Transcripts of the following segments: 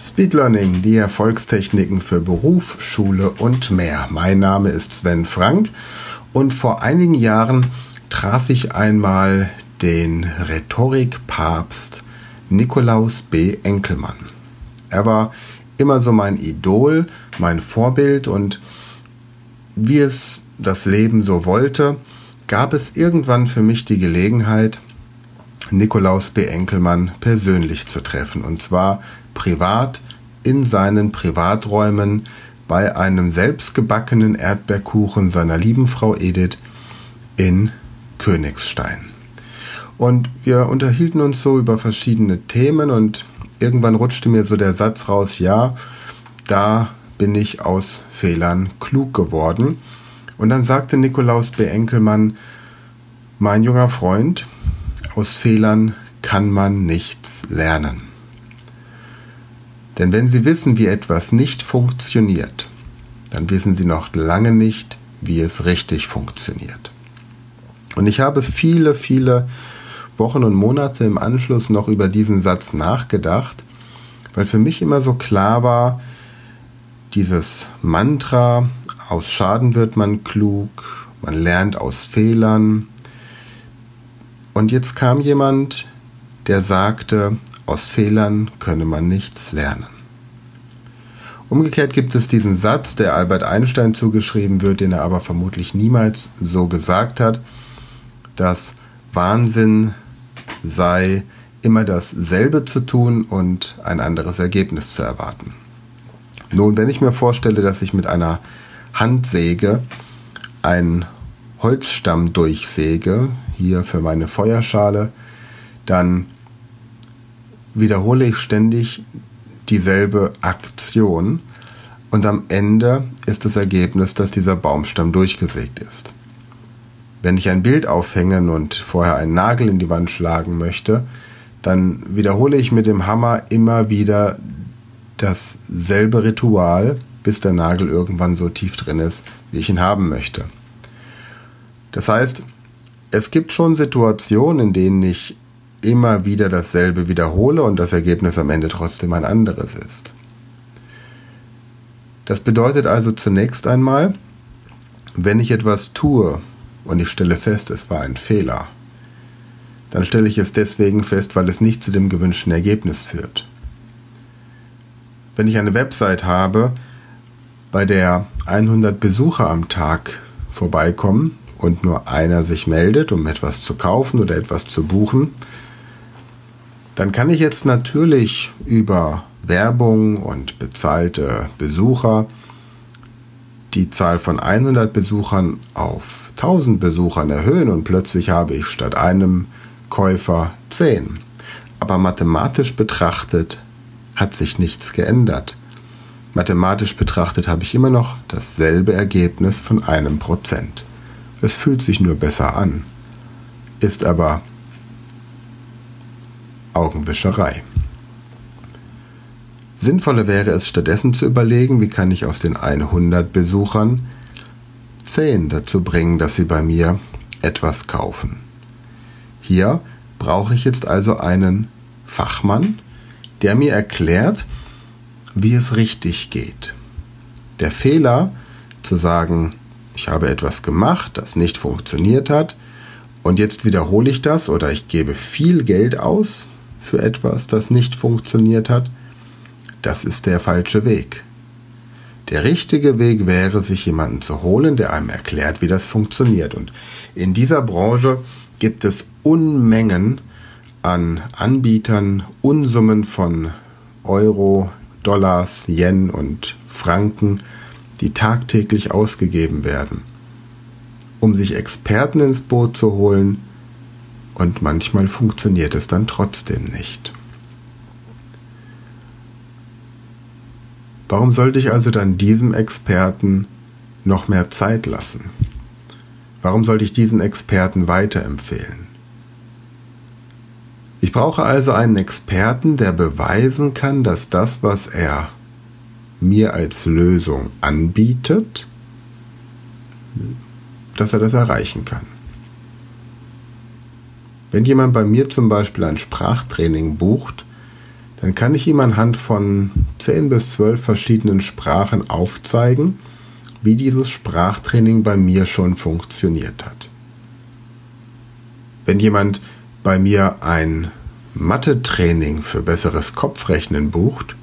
Speed Learning, die Erfolgstechniken für Beruf, Schule und mehr. Mein Name ist Sven Frank und vor einigen Jahren traf ich einmal den Rhetorikpapst Nikolaus B. Enkelmann. Er war immer so mein Idol, mein Vorbild und wie es das Leben so wollte, gab es irgendwann für mich die Gelegenheit, Nikolaus B. Enkelmann persönlich zu treffen. Und zwar privat in seinen Privaträumen bei einem selbstgebackenen Erdbeerkuchen seiner lieben Frau Edith in Königstein. Und wir unterhielten uns so über verschiedene Themen und irgendwann rutschte mir so der Satz raus, ja, da bin ich aus Fehlern klug geworden. Und dann sagte Nikolaus B. Enkelmann, mein junger Freund, aus Fehlern kann man nichts lernen. Denn wenn Sie wissen, wie etwas nicht funktioniert, dann wissen Sie noch lange nicht, wie es richtig funktioniert. Und ich habe viele, viele Wochen und Monate im Anschluss noch über diesen Satz nachgedacht, weil für mich immer so klar war, dieses Mantra, aus Schaden wird man klug, man lernt aus Fehlern. Und jetzt kam jemand, der sagte, aus Fehlern könne man nichts lernen. Umgekehrt gibt es diesen Satz, der Albert Einstein zugeschrieben wird, den er aber vermutlich niemals so gesagt hat, dass Wahnsinn sei, immer dasselbe zu tun und ein anderes Ergebnis zu erwarten. Nun, wenn ich mir vorstelle, dass ich mit einer Handsäge einen Holzstamm durchsäge, hier für meine Feuerschale, dann wiederhole ich ständig dieselbe Aktion und am Ende ist das Ergebnis, dass dieser Baumstamm durchgesägt ist. Wenn ich ein Bild aufhänge und vorher einen Nagel in die Wand schlagen möchte, dann wiederhole ich mit dem Hammer immer wieder dasselbe Ritual, bis der Nagel irgendwann so tief drin ist, wie ich ihn haben möchte. Das heißt, es gibt schon Situationen, in denen ich immer wieder dasselbe wiederhole und das Ergebnis am Ende trotzdem ein anderes ist. Das bedeutet also zunächst einmal, wenn ich etwas tue und ich stelle fest, es war ein Fehler, dann stelle ich es deswegen fest, weil es nicht zu dem gewünschten Ergebnis führt. Wenn ich eine Website habe, bei der 100 Besucher am Tag vorbeikommen und nur einer sich meldet, um etwas zu kaufen oder etwas zu buchen, dann kann ich jetzt natürlich über Werbung und bezahlte Besucher die Zahl von 100 Besuchern auf 1000 Besuchern erhöhen und plötzlich habe ich statt einem Käufer 10. Aber mathematisch betrachtet hat sich nichts geändert. Mathematisch betrachtet habe ich immer noch dasselbe Ergebnis von einem Prozent. Es fühlt sich nur besser an, ist aber Augenwischerei. Sinnvoller wäre es stattdessen zu überlegen, wie kann ich aus den 100 Besuchern 10 dazu bringen, dass sie bei mir etwas kaufen. Hier brauche ich jetzt also einen Fachmann, der mir erklärt, wie es richtig geht. Der Fehler zu sagen, ich habe etwas gemacht, das nicht funktioniert hat, und jetzt wiederhole ich das oder ich gebe viel Geld aus, für etwas, das nicht funktioniert hat, das ist der falsche Weg. Der richtige Weg wäre, sich jemanden zu holen, der einem erklärt, wie das funktioniert. Und in dieser Branche gibt es Unmengen an Anbietern, Unsummen von Euro, Dollars, Yen und Franken, die tagtäglich ausgegeben werden, um sich Experten ins Boot zu holen, und manchmal funktioniert es dann trotzdem nicht. Warum sollte ich also dann diesem Experten noch mehr Zeit lassen? Warum sollte ich diesen Experten weiterempfehlen? Ich brauche also einen Experten, der beweisen kann, dass das, was er mir als Lösung anbietet, dass er das erreichen kann. Wenn jemand bei mir zum Beispiel ein Sprachtraining bucht, dann kann ich ihm anhand von 10 bis 12 verschiedenen Sprachen aufzeigen, wie dieses Sprachtraining bei mir schon funktioniert hat. Wenn jemand bei mir ein Mathe-Training für besseres Kopfrechnen bucht,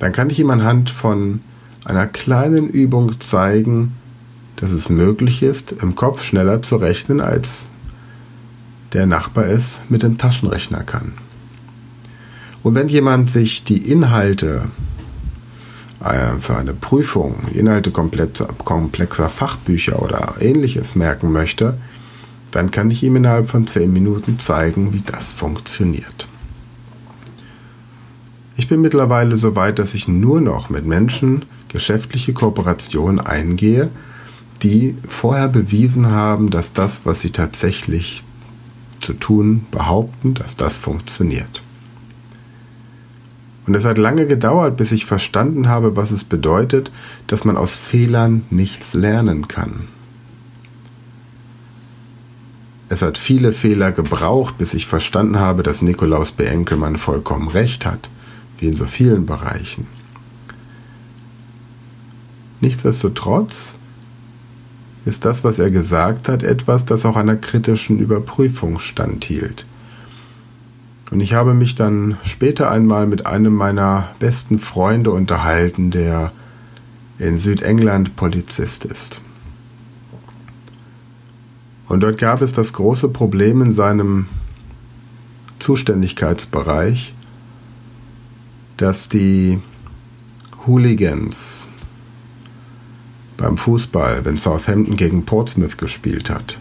dann kann ich ihm anhand von einer kleinen Übung zeigen, dass es möglich ist, im Kopf schneller zu rechnen, als der Nachbar es mit dem Taschenrechner kann. Und wenn jemand sich die Inhalte äh, für eine Prüfung, Inhalte komplexer, komplexer Fachbücher oder ähnliches merken möchte, dann kann ich ihm innerhalb von 10 Minuten zeigen, wie das funktioniert. Ich bin mittlerweile so weit, dass ich nur noch mit Menschen geschäftliche Kooperationen eingehe, die vorher bewiesen haben, dass das, was sie tatsächlich zu tun behaupten, dass das funktioniert. Und es hat lange gedauert, bis ich verstanden habe, was es bedeutet, dass man aus Fehlern nichts lernen kann. Es hat viele Fehler gebraucht, bis ich verstanden habe, dass Nikolaus B. Enkelmann vollkommen recht hat, wie in so vielen Bereichen. Nichtsdestotrotz ist das, was er gesagt hat, etwas, das auch einer kritischen Überprüfung standhielt. Und ich habe mich dann später einmal mit einem meiner besten Freunde unterhalten, der in Südengland Polizist ist. Und dort gab es das große Problem in seinem Zuständigkeitsbereich, dass die Hooligans beim Fußball, wenn Southampton gegen Portsmouth gespielt hat,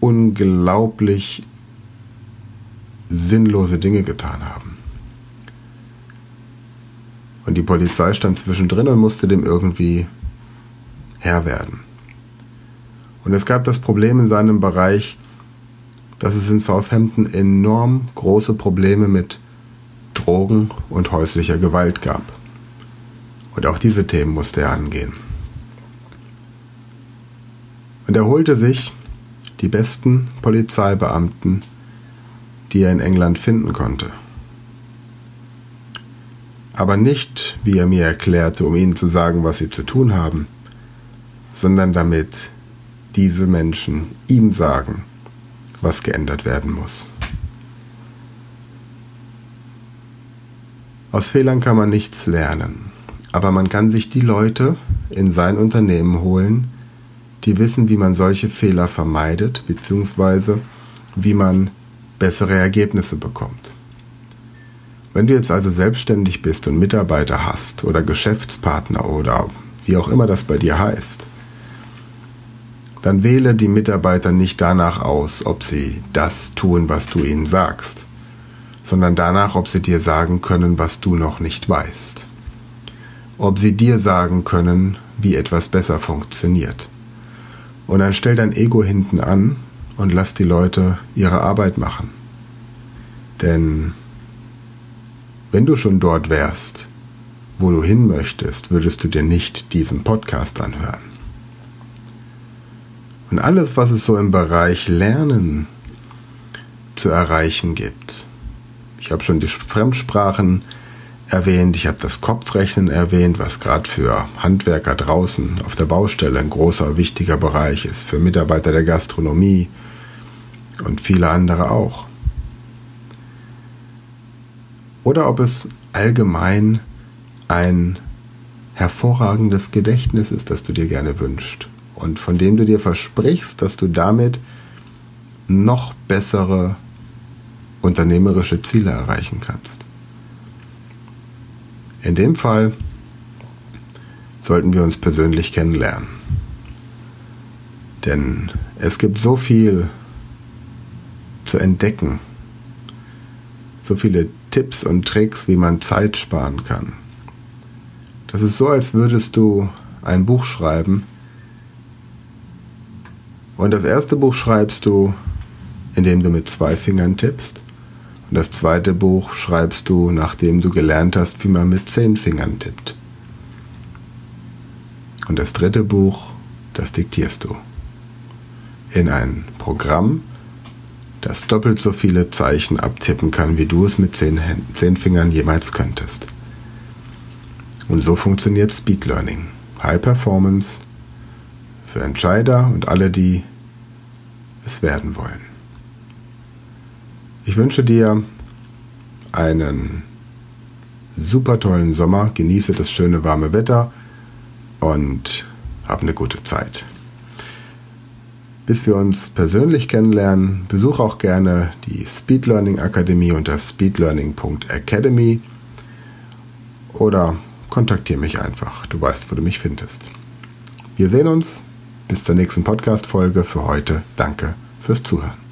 unglaublich sinnlose Dinge getan haben. Und die Polizei stand zwischendrin und musste dem irgendwie Herr werden. Und es gab das Problem in seinem Bereich, dass es in Southampton enorm große Probleme mit Drogen und häuslicher Gewalt gab. Und auch diese Themen musste er angehen. Und er holte sich die besten Polizeibeamten, die er in England finden konnte. Aber nicht, wie er mir erklärte, um ihnen zu sagen, was sie zu tun haben, sondern damit diese Menschen ihm sagen, was geändert werden muss. Aus Fehlern kann man nichts lernen, aber man kann sich die Leute in sein Unternehmen holen, die wissen, wie man solche Fehler vermeidet, beziehungsweise wie man bessere Ergebnisse bekommt. Wenn du jetzt also selbstständig bist und Mitarbeiter hast oder Geschäftspartner oder wie auch immer das bei dir heißt, dann wähle die Mitarbeiter nicht danach aus, ob sie das tun, was du ihnen sagst, sondern danach, ob sie dir sagen können, was du noch nicht weißt. Ob sie dir sagen können, wie etwas besser funktioniert. Und dann stell dein Ego hinten an und lass die Leute ihre Arbeit machen. Denn wenn du schon dort wärst, wo du hin möchtest, würdest du dir nicht diesen Podcast anhören. Und alles, was es so im Bereich Lernen zu erreichen gibt. Ich habe schon die Fremdsprachen erwähnt, ich habe das Kopfrechnen erwähnt, was gerade für Handwerker draußen auf der Baustelle ein großer, wichtiger Bereich ist, für Mitarbeiter der Gastronomie und viele andere auch. Oder ob es allgemein ein hervorragendes Gedächtnis ist, das du dir gerne wünschst und von dem du dir versprichst, dass du damit noch bessere unternehmerische Ziele erreichen kannst. In dem Fall sollten wir uns persönlich kennenlernen. Denn es gibt so viel zu entdecken, so viele Tipps und Tricks, wie man Zeit sparen kann. Das ist so, als würdest du ein Buch schreiben, und das erste Buch schreibst du, indem du mit zwei Fingern tippst. Und das zweite Buch schreibst du, nachdem du gelernt hast, wie man mit zehn Fingern tippt. Und das dritte Buch, das diktierst du in ein Programm, das doppelt so viele Zeichen abtippen kann, wie du es mit zehn, zehn Fingern jemals könntest. Und so funktioniert Speed Learning. High Performance für Entscheider und alle, die es werden wollen. Ich wünsche dir einen super tollen Sommer, genieße das schöne warme Wetter und hab eine gute Zeit. Bis wir uns persönlich kennenlernen, besuche auch gerne die Speed Learning Akademie unter speedlearning.academy oder kontaktiere mich einfach. Du weißt, wo du mich findest. Wir sehen uns. Bis zur nächsten Podcast-Folge. Für heute danke fürs Zuhören.